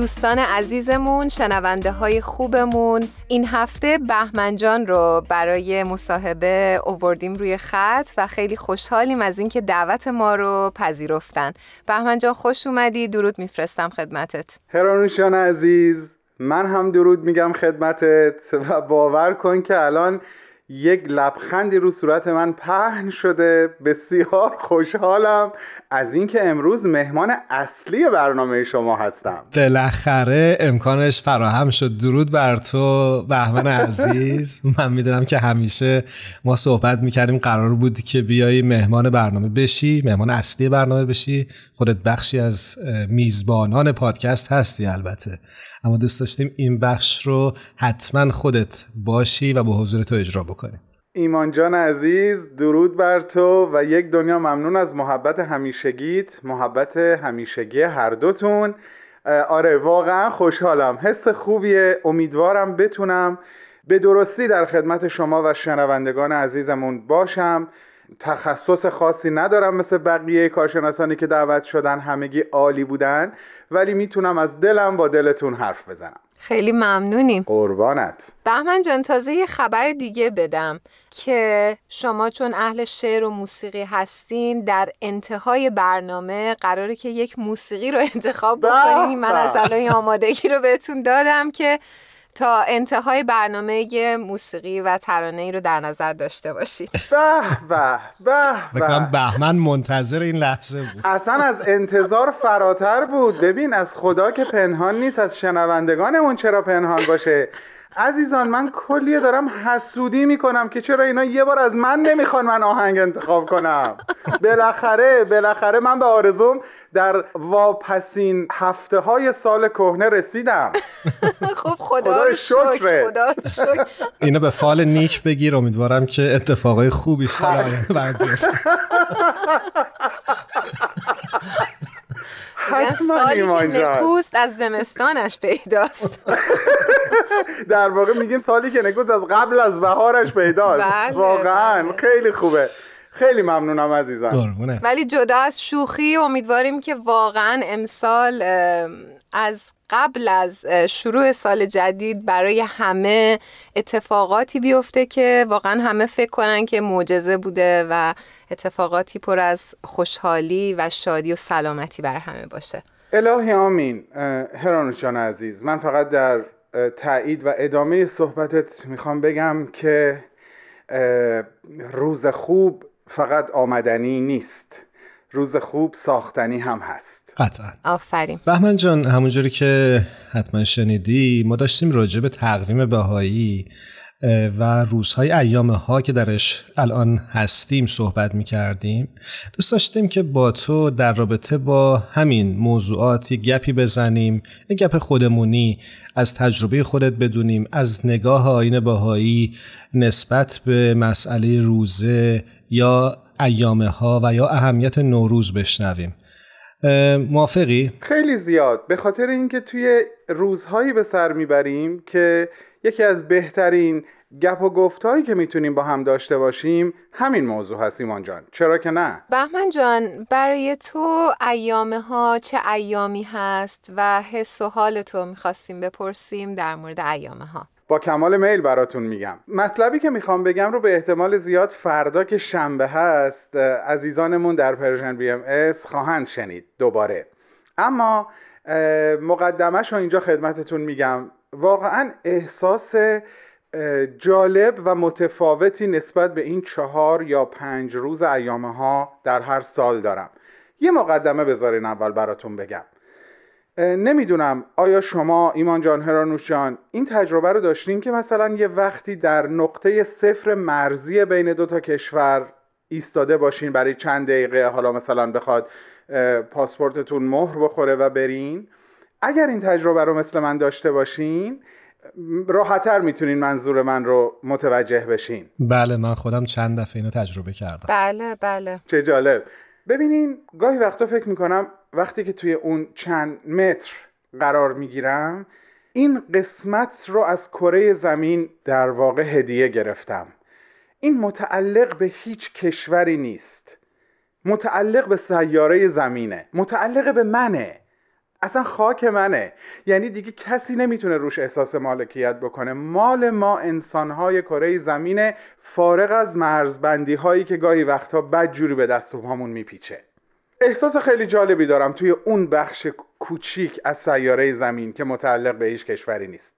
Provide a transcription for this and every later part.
دوستان عزیزمون شنونده های خوبمون. این هفته بهمنجان رو برای مصاحبه اووردیم روی خط و خیلی خوشحالیم از اینکه دعوت ما رو پذیرفتن. بهمنجان خوش اومدی. درود میفرستم خدمتت. هرانوشان عزیز من هم درود میگم خدمتت و باور کن که الان یک لبخندی رو صورت من پهن شده. بسیار خوشحالم. از اینکه امروز مهمان اصلی برنامه شما هستم. بالاخره امکانش فراهم شد. درود بر تو بهمن عزیز. من می‌دونم که همیشه ما صحبت می‌کردیم. قرار بود که بیای مهمان برنامه بشی مهمان اصلی برنامه بشی. خودت بخشی از میزبانان پادکست هستی البته. اما دوست داشتیم این بخش رو حتما خودت باشی و با حضور تو اجرا بکنی. ایمان جان عزیز درود بر تو و یک دنیا ممنون از محبت همیشگیت محبت همیشگی هر دوتون. آره واقعا خوشحالم. حس خوبیه امیدوارم بتونم به درستی در خدمت شما و شنوندگان عزیزمون باشم. تخصص خاصی ندارم مثل بقیه کارشناسانی که دعوت شدن همگی عالی بودن ولی می‌تونم از دلم با دلتون حرف بزنم. خیلی ممنونیم. قربانت. بهمن جان تازه یه خبر دیگه بدم که شما چون اهل شعر و موسیقی هستین در انتهای برنامه قراره که یک موسیقی رو انتخاب بکنیم من از الان آمادگی رو بهتون دادم که تا انتهای برنامه موسیقی و ترانه ای رو در نظر داشته باشید. به به به به. بهمن منتظر این لحظه بود. اصلا از انتظار فراتر بود. ببین از خدا که پنهان نیست از شنوندگانمون چرا پنهان باشه؟ عزیزان من کلیه دارم حسودی می‌کنم که چرا اینا یه بار از من نمی‌خوان من آهنگ انتخاب کنم. بالاخره بالاخره من به آرزوم در واپسین هفته های سال کهنه رسیدم. خب خدا رو شکر. خدا رو شکر. اینو به فال نیک بگیر امیدوارم که اتفاقای خوبی سال بیفته سالی که نکوست از زمستانش پیداست. در واقع میگیم سالی که نکوست از قبل از بهارش پیداست. بله، واقعا بله. خیلی خوبه. خیلی ممنونم عزیزم. ولی جدا از شوخی امیدواریم که واقعا امسال از قبل از شروع سال جدید برای همه اتفاقاتی بیفته که واقعا همه فکر کنن که معجزه بوده و اتفاقاتی پر از خوشحالی و شادی و سلامتی برای همه باشه. الهی آمین. هرانوش جان عزیز من فقط در تایید و ادامه صحبتت می‌خوام بگم که روز خوب فقط آمدنی نیست. روز خوب ساختنی هم هست. قطعا. آفرین. بهمن جان همونجوری که حتما شنیدی ما داشتیم راجع به تقویم بهایی و روزهای ایام ها که درش الان هستیم صحبت می کردیم دوست داشتیم که با تو در رابطه با همین موضوعاتی گپی بزنیم یه گپ خودمونی از تجربه خودت بدونیم از نگاه آین باهایی نسبت به مسئله روزه یا ایامه ها و یا اهمیت نوروز بشنویم. موافقی؟ خیلی زیاد. به خاطر اینکه توی روزهایی به سر می‌بریم که یکی از بهترین گپ و گفتهایی که می‌تونیم با هم داشته باشیم همین موضوع هست ایمان جان. چرا که نه؟ بهمن جان برای تو ایامه ها چه ایامی هست و حس و حال تو می‌خواستیم بپرسیم در مورد ایامه ها با کمال میل براتون میگم. مطلبی که می‌خوام بگم رو به احتمال زیاد فردا که شنبه هست عزیزانمون در Persian BMS خواهند شنید دوباره. اما مقدمش رو اینجا خدمتتون میگم. واقعا احساس جالب و متفاوتی نسبت به این چهار یا پنج روز ایامه ها در هر سال دارم. یه مقدمه بذارین اول براتون بگم. نمی‌دونم. آیا شما ایمان جان هرانوش جان این تجربه رو داشتین که مثلا یه وقتی در نقطه صفر مرزی بین دو تا کشور ایستاده باشین برای چند دقیقه حالا مثلا بخواد پاسپورتتون مهر بخوره و برین؟ اگر این تجربه رو مثل من داشته باشین راحتتر می‌تونین منظور من رو متوجه بشین. بله من خودم چند دفعه اینو تجربه کردم. بله بله. چه جالب. ببینین گاهی وقتا فکر می‌کنم وقتی که توی اون چند متر قرار می‌گیرم این قسمت رو از کره زمین در واقع هدیه گرفتم. این متعلق به هیچ کشوری نیست. متعلق به سیاره زمینه. متعلق به منه. اصلا خاک منه. یعنی دیگه کسی نمی‌تونه روش احساس مالکیت بکنه. مال ما انسانهای کره زمینه فارغ از مرزبندی هایی که گاهی وقتها بدجوری به دست و پامون میپیچه. احساس خیلی جالبی دارم توی اون بخش کوچیک از سیاره زمین که متعلق به هیچ کشوری نیست.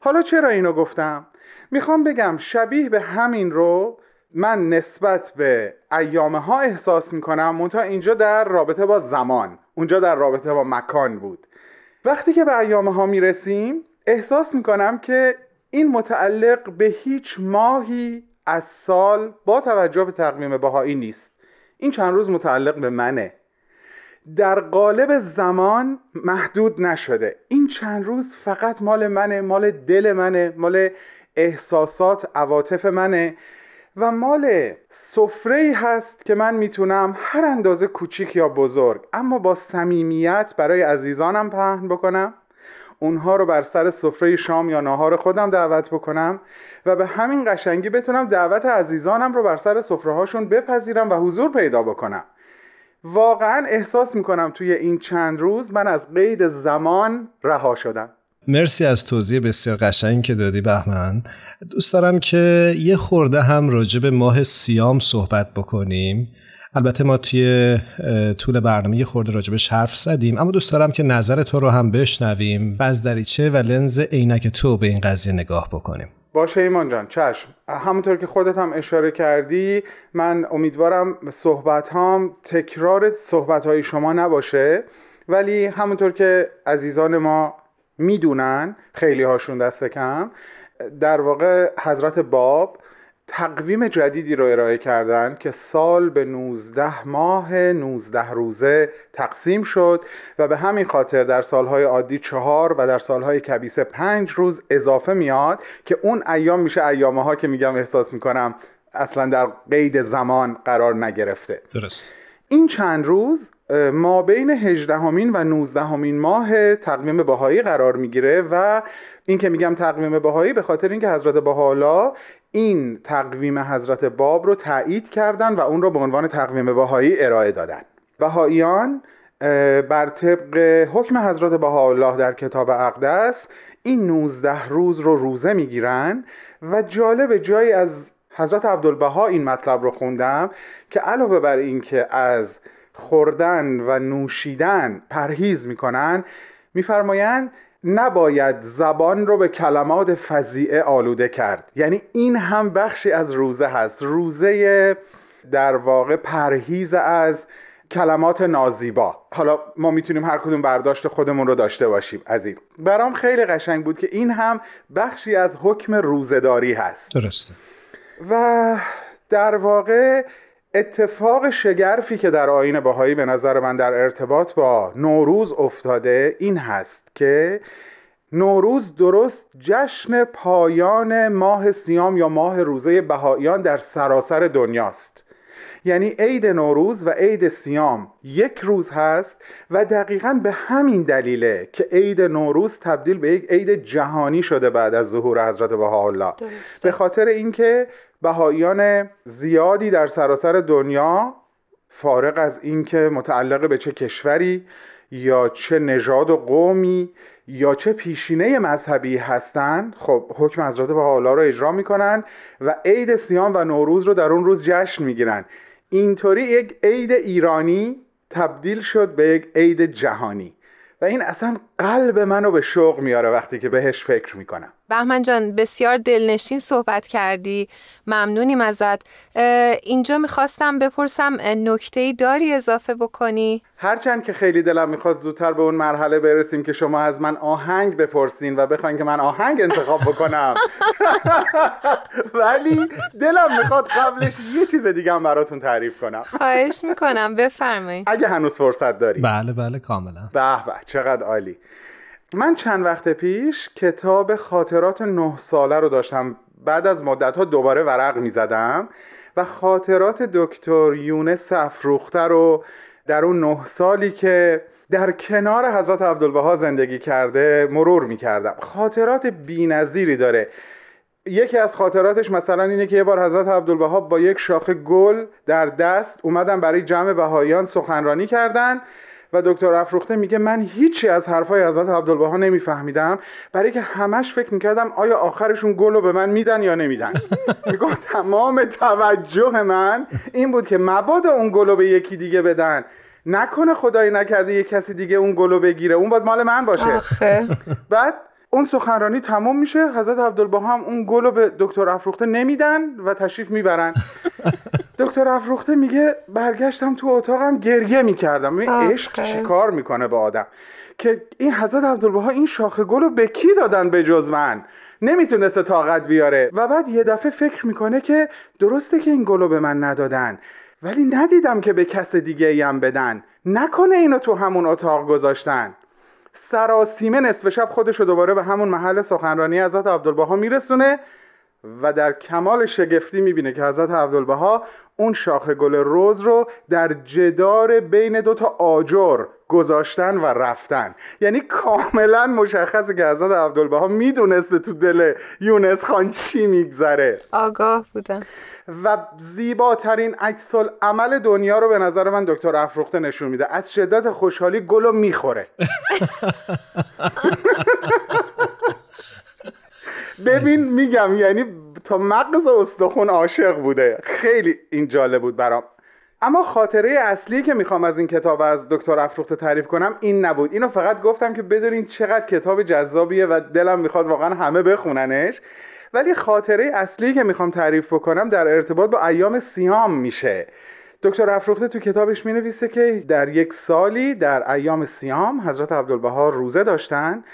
حالا چرا اینو گفتم؟ می‌خوام بگم شبیه به همین رو من نسبت به ایامه ها احساس می‌کنم منتها اینجا در رابطه با زمان اونجا در رابطه با مکان بود. وقتی که به ایامه ها می‌رسیم احساس می‌کنم که این متعلق به هیچ ماهی از سال با توجه به تقویم بهایی نیست. این چند روز متعلق به منه. در قالب زمان محدود نشده. این چند روز فقط مال منه مال دل منه مال احساسات عواطف منه و مال سفره هست که من می‌تونم هر اندازه کوچیک یا بزرگ اما با صمیمیت برای عزیزانم پهن بکنم. اونها رو بر سر سفره شام یا ناهار خودم دعوت بکنم و به همین قشنگی بتونم دعوت عزیزانم رو بر سر سفره هاشون بپذیرم و حضور پیدا بکنم. واقعا احساس می‌کنم توی این چند روز من از قید زمان رها شدم. مرسی از توضیح بسیار قشنگی که دادی بهمن. دوست دارم که یه خورده هم راجع به ماه سیام صحبت بکنیم. البته ما توی طول برنامه یه خورده راجبش حرف زدیم اما دوست دارم که نظر تو رو هم بشنویم و از دریچه و لنز عینک تو به این قضیه نگاه بکنیم. باشه ایمان جان چشم. همونطور که خودت هم اشاره کردی من امیدوارم صحبت هم تکرار صحبت های شما نباشه ولی همونطور که عزیزان ما می‌دونن خیلی هاشون دست کم در واقع حضرت باب تقویم جدیدی رو ارائه کردن که سال به 19 ماه 19 روزه تقسیم شد و به همین خاطر در سالهای عادی چهار و در سالهای کبیسه پنج روز اضافه میاد که اون ایام میشه ایامه ها که میگم احساس می‌کنم اصلا در قید زمان قرار نگرفته. درست. این چند روز ما بین 18 همین و 19 همین ماه تقویم بهایی قرار می‌گیره و این که میگم تقویم بهایی به خاطر اینکه حضرت بهاءالله این تقویم حضرت باب رو تایید کردن و اون رو به عنوان تقویم بهایی ارائه دادن. بهاییان بر طبق حکم حضرت بهاءالله در کتاب اقدس این 19 روز رو روزه می‌گیرن و جالب جایی از حضرت عبدالبها این مطلب رو خوندم که علاوه بر اینکه از خوردن و نوشیدن پرهیز می‌کنن میفرمایند نباید زبان رو به کلمات فضیعه آلوده کرد. یعنی این هم بخشی از روزه هست. روزه در واقع پرهیز از کلمات نازیبا. حالا ما می‌تونیم هر کدوم برداشت خودمون رو داشته باشیم از این برام خیلی قشنگ بود که این هم بخشی از حکم روزداری هست. درسته. و در واقع اتفاق شگرفی که در آین باهایی به نظر من در ارتباط با نوروز افتاده این هست که نوروز درست جشن پایان ماه سیام یا ماه روزه بهاییان در سراسر دنیاست. یعنی عید نوروز و عید سیام یک روز هست و دقیقا به همین دلیله که عید نوروز تبدیل به یک عید جهانی شده بعد از ظهور حضرت بهاءالله. به خاطر اینکه بهاییان زیادی در سراسر دنیا فارغ از اینکه متعلق به چه کشوری یا چه نژاد و قومی یا چه پیشینه مذهبی هستند خب حکم حضرت بهاءالله رو اجرا می‌کنن و عید سیام و نوروز رو در اون روز جشن می‌گیرن. اینطوری یک عید ایرانی تبدیل شد به یک عید جهانی. و این اصلا قلب منو به شوق میاره وقتی که بهش فکر می‌کنم. بهمن جان بسیار دلنشین صحبت کردی. ممنونیم ازت. اینجا می‌خواستم بپرسم نکته داری اضافه بکنی؟ هرچند که خیلی دلم می‌خواد زودتر به اون مرحله برسیم که شما از من آهنگ بپرسین و بخواین که من آهنگ انتخاب بکنم. ولی دلم می‌خواد قبلش یه چیز دیگه هم براتون تعریف کنم. خواهش می‌کنم بفرمایید. اگه هنوز فرصت داری. بله بله کاملا. به به چقدر عالی. من چند وقت پیش کتاب خاطرات نه ساله رو داشتم. بعد از مدت ها دوباره ورق می زدم و خاطرات دکتر یونس افروخته رو در اون نه سالی که در کنار حضرت عبدالبها زندگی کرده مرور می کردم خاطرات بینظیری داره. یکی از خاطراتش مثلا اینه که یه بار حضرت عبدالبها با یک شاخه گل در دست اومدن برای جمع بهاییان سخنرانی کردن. و دکتر افروخته میگه من هیچی از حرفای حضرت عبدالبها نمیفهمیدم. برای که همش فکر می‌کردم آیا آخرشون گل رو به من میدن یا نمیدن. میگه تمام توجه من این بود که مبادا اون گل رو به یکی دیگه بدن. نکنه خدایی نکرده یه کسی دیگه اون گلو بگیره. اون باید مال من باشه. آخه. بعد اون سخنرانی تموم میشه حضرت عبدالبها هم اون گل به دکتر افروخته نمیدن و تشریف می‌برن. دکتر افروخته میگه برگشتم تو اتاقم گریه می‌کردم. این عشق چیکار می‌کنه به آدم؟ که این حضرت عبدالبها این شاخه گل رو به کی دادن به جز من؟ نمی‌تونسته طاقت بیاره. و بعد یه دفعه فکر می‌کنه که درسته که این گلو به من ندادن ولی ندیدم که به کس دیگه ایم بدن. نکنه اینو تو همون اتاق گذاشتن. سراسیمه نصف شب خودشو دوباره به همون محل سخنرانی حضرت عبدالبها میرسونه و در کمال شگفتی می‌بینه که حضرت عبدالبها اون شاخه گل روز رو در جدار بین دو تا آجر گذاشتن و رفتن. یعنی کاملا مشخصه که حضرت عبدالبها می‌دونسته تو دل یونس خان چی میگذره. آگاه بودن. و زیباترین عکس عمل دنیا رو به نظر من دکتر افروخته نشون میده. از شدت خوشحالی گل رو می‌خوره. ببین میگم یعنی تا مغز استخون عاشق بوده. خیلی این جالب بود برام. اما خاطره اصلی که می‌خوام از این کتاب از دکتر افروخته تعریف کنم این نبود. اینو فقط گفتم که بدونین چقدر کتاب جذابیه و دلم می‌خواد واقعا همه بخوننش. ولی خاطره اصلی که می‌خوام تعریف بکنم در ارتباط با ایام سیام میشه. دکتر افروخته تو کتابش می نویسه که در یک سالی در ایام سیام حضرت عبدالبها روزه داشتن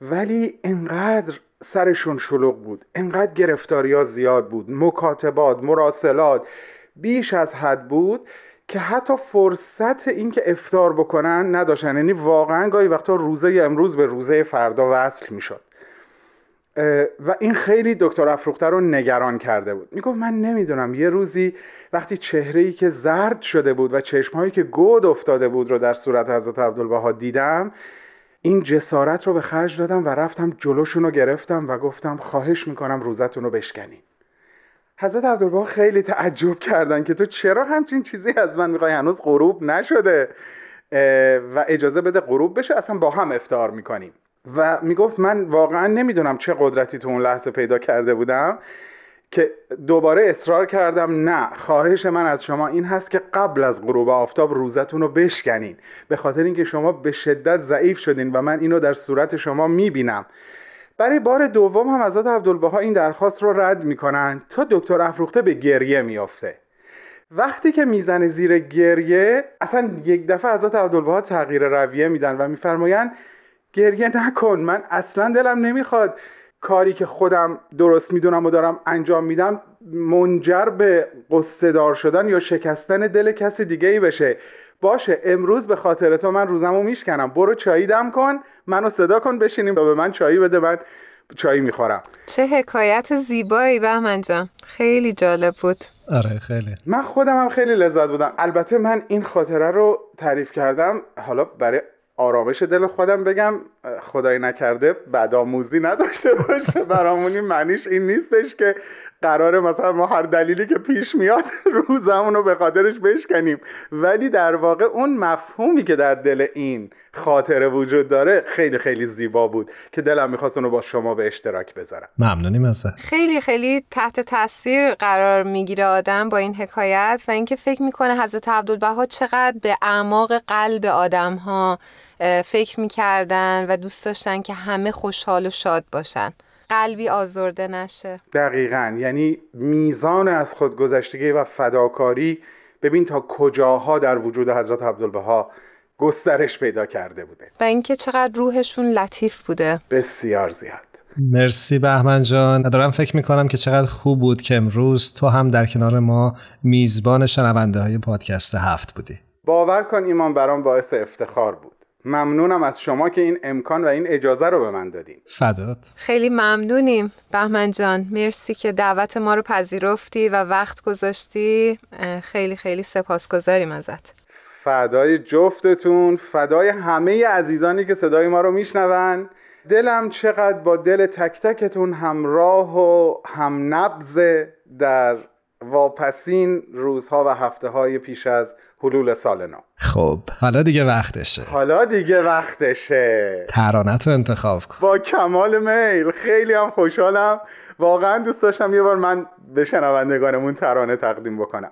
ولی انقدر سرشون شلوغ بود انقدر گرفتاری ها زیاد بود مکاتبات مراسلات بیش از حد بود که حتی فرصت اینکه افتار بکنن نداشتن. یعنی واقعا گاهی وقتا روزه امروز به روزه فردا وصل می‌شد. و این خیلی دکتر افروخته رو نگران کرده بود. می‌گفت من نمی‌دونم یه روزی وقتی چهره ای که زرد شده بود و چشمهایی که گود افتاده بود رو در صورت حضرت عبدالبها دیدم این جسارت رو به خرج دادم و رفتم جلوشون رو گرفتم و گفتم خواهش می‌کنم روزتون رو بشکنین. حضرت عبدالبها خیلی تعجب کردن که تو چرا همچین چیزی از من می‌خوای؟ هنوز غروب نشده. و اجازه بده غروب بشه اصلا با هم افتار می‌کنیم. و می‌گفت من واقعا نمی‌دونم چه قدرتی تو اون لحظه پیدا کرده بودم که دوباره اصرار کردم نه خواهش من از شما این هست که قبل از غروب آفتاب روزتون رو بشکنین. به خاطر اینکه شما به شدت ضعیف شدین و من اینو در صورت شما می‌بینم. برای بار دوم هم حضرت عبدالبها این درخواست رو رد می‌کنن تا دکتر افروخته به گریه میافته. وقتی که می‌زنه زیر گریه اصلا یک دفعه حضرت عبدالبها تغییر رویه میدن و میفرمایند گریه نکن من اصلا دلم نمی‌خواد کاری که خودم درست می‌دونم و دارم انجام میدم منجر به قصه دار شدن یا شکستن دل کسی دیگه ای بشه. باشه امروز به خاطر تو من روزمو میشکنم. برو چایی دم کن منو صدا کن بشینیم و به من چایی بده من چایی می‌خورم. چه حکایت زیبایی بهمن جان. خیلی جالب بود. آره خیلی. من خودم هم خیلی لذت بودم. البته من این خاطره رو تعریف کردم حالا برای آرامش دل خودم بگم خدای نکرده بدآموزی نداشته باشه. برامون این معنیش این نیستش که قرار مثلا ما هر دلیلی که پیش میاد روزمون رو به خاطرش بشکنیم. ولی در واقع اون مفهومی که در دل این خاطره وجود داره خیلی خیلی زیبا بود که دلم می‌خواست اونو با شما به اشتراک بذارم. ممنونیم ازت خیلی خیلی تحت تاثیر قرار می‌گیره آدم با این حکایت و اینکه فکر می‌کنه حضرت عبدالبها چقدر به اعماق قلب آدم ها فکر می‌کردن و دوست داشتن که همه خوشحال و شاد باشن. قلبی آزرده نشه. دقیقا. یعنی میزان از خودگذشتگی و فداکاری ببین تا کجاها در وجود حضرت عبدالبها گسترش پیدا کرده بوده. و اینکه چقدر روحشون لطیف بوده. بسیار زیاد. مرسی بهمن جان. دارم فکر می‌کنم که چقدر خوب بود که امروز تو هم در کنار ما میزبان شنونده های پادکست هفت بودی. باور کن ایمان برام باعث افتخار بود. ممنونم از شما که این امکان و این اجازه رو به من دادین. فدات. خیلی ممنونیم بهمن جان. مرسی که دعوت ما رو پذیرفتی و وقت گذاشتی. خیلی خیلی سپاسگزاریم ازت. فدای جفتتون فدای همه عزیزانی که صدای ما رو میشنون. دلم چقدر با دل تک تکتون همراه و هم نبزه در واپسین روزها و هفته های پیش از حلول سال نو. خب حالا دیگه وقتشه. حالا دیگه وقتشه. ترانت رو انتخاب کن. با کمال میل. خیلی هم خوشحالم. واقعا دوست داشتم یه بار من به شنوندگانمون ترانه تقدیم بکنم.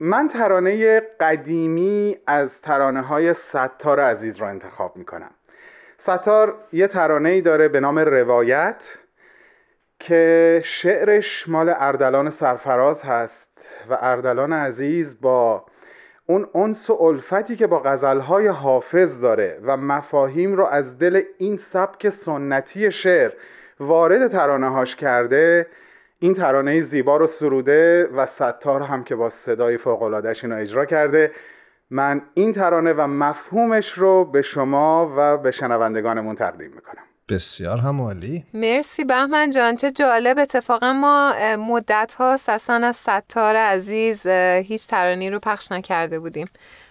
من ترانه قدیمی از ترانه های ستار عزیز را انتخاب می‌کنم. ستار یه ترانه ای داره به نام روایت که شعرش مال اردلان سرفراز هست و اردلان عزیز با اون انس و الفتی که با غزلهای حافظ داره و مفاهیم رو از دل این سبک سنتی شعر وارد ترانه هاش کرده این ترانه زیبا رو سروده و ستار هم که با صدای فوقلادش اینو اجرا کرده. من این ترانه و مفهومش رو به شما و به شنوندگانمون تقدیم می‌کنم. بسیار هم عالی مرسی بهمن جان چه جالب. اتفاقا ما مدت ها اصلا از ستار عزیز هیچ ترانی رو پخش نکرده بودیم.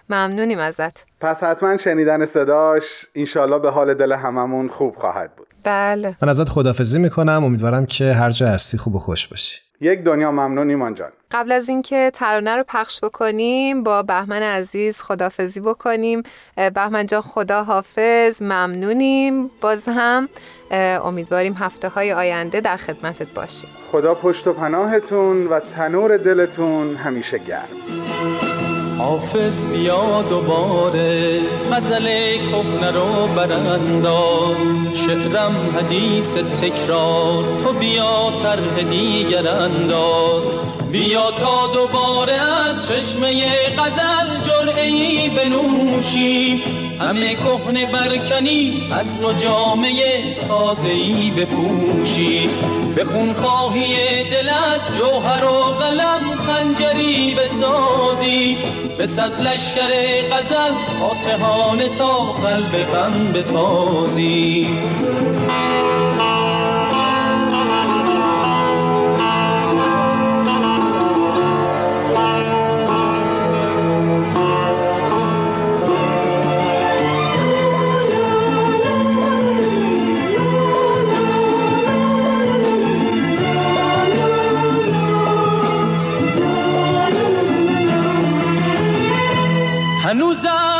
ممنونیم ازت. پس حتما شنیدن صداش انشالله به حال دل هممون خوب خواهد بود. بله. من ازت خدافزی می‌کنم. امیدوارم که هر جا هستی خوب و خوش باشی. یک دنیا ممنون ایمان جان. قبل از اینکه ترانه رو پخش بکنیم با بهمن عزیز خدافزی بکنیم. بهمن جان خدا حافظ ممنونیم. باز هم امیدواریم هفته های آینده در خدمتت باشیم. خدا پشت و پناهتون و تنور دلتون همیشه گرم. حافظ بیا دوباره غزل کهنه رو برانداز. شعرم حدیث تکرار تو بیا طرح دیگر انداز. بیا تا دوباره از چشمه غزل جرعی بنوشی همه کهنه برکنی از نو جامعه تازهی بپوشی بخون خواهی دل از جوهر و قلم خنجری بسازی. به صد لشکر غزل آتهانه تا قلب غم بتازی.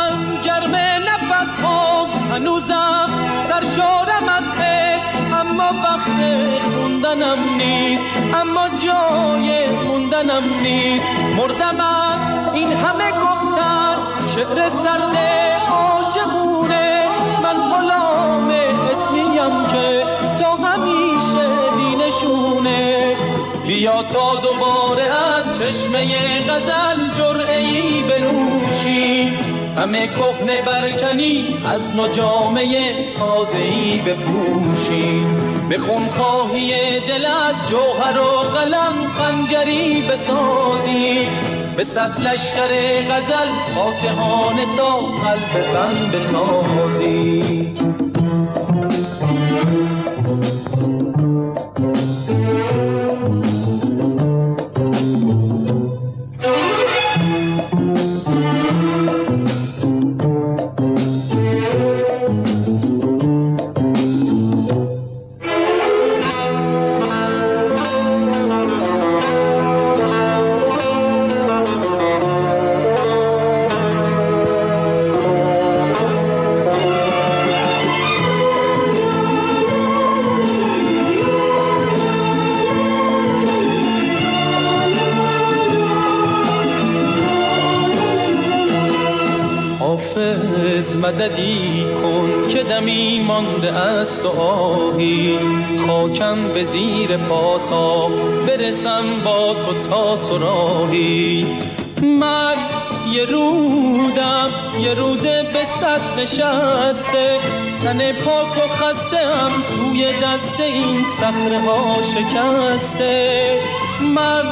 هنوزم گرم نفس ها هنوزم سرشارم از عشق اما وقت خوندنم نیست اما جای موندنم نیست. مردم از این همه گفتن شعر سرد عاشقونه. من غلام اسمیم که تا همیشه بینشونه. بیا تا دوباره از چشمه غزل جرعی بنوشی. همه کهنه برکنی از نو جامعه تازهی بپوشی. بخون خواهی دل از جوهر و قلم خنجری بسازی. به صد لشکر غزل فاتحانه تا قلب غم بتازی. مددی کن که دمی مانده است و آهی. خاکم به زیر پاتا برسم با تو تا سراهی من یه رودم یه روده به صد نشسته. تن پاک و خسته هم توی دست این صخره ها شکسته. من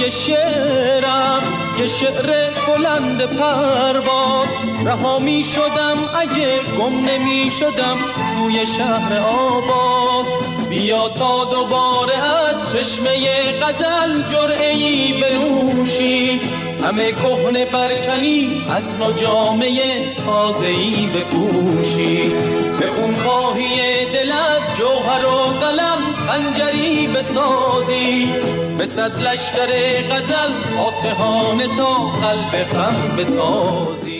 یه شعرم یه شعر بلند پرواز رها می شدم اگه گم نمی شدم توی شهر آباز بیا تا دوباره از چشمه غزل جرعی بنوشی. همه کهنه برکنی از نو جامعه تازهی بپوشی. به خونخواهی دل از جوهر و قلم خنجری بسازی. به صد لشکر غزل آتهانه تا قلب غم بتازی.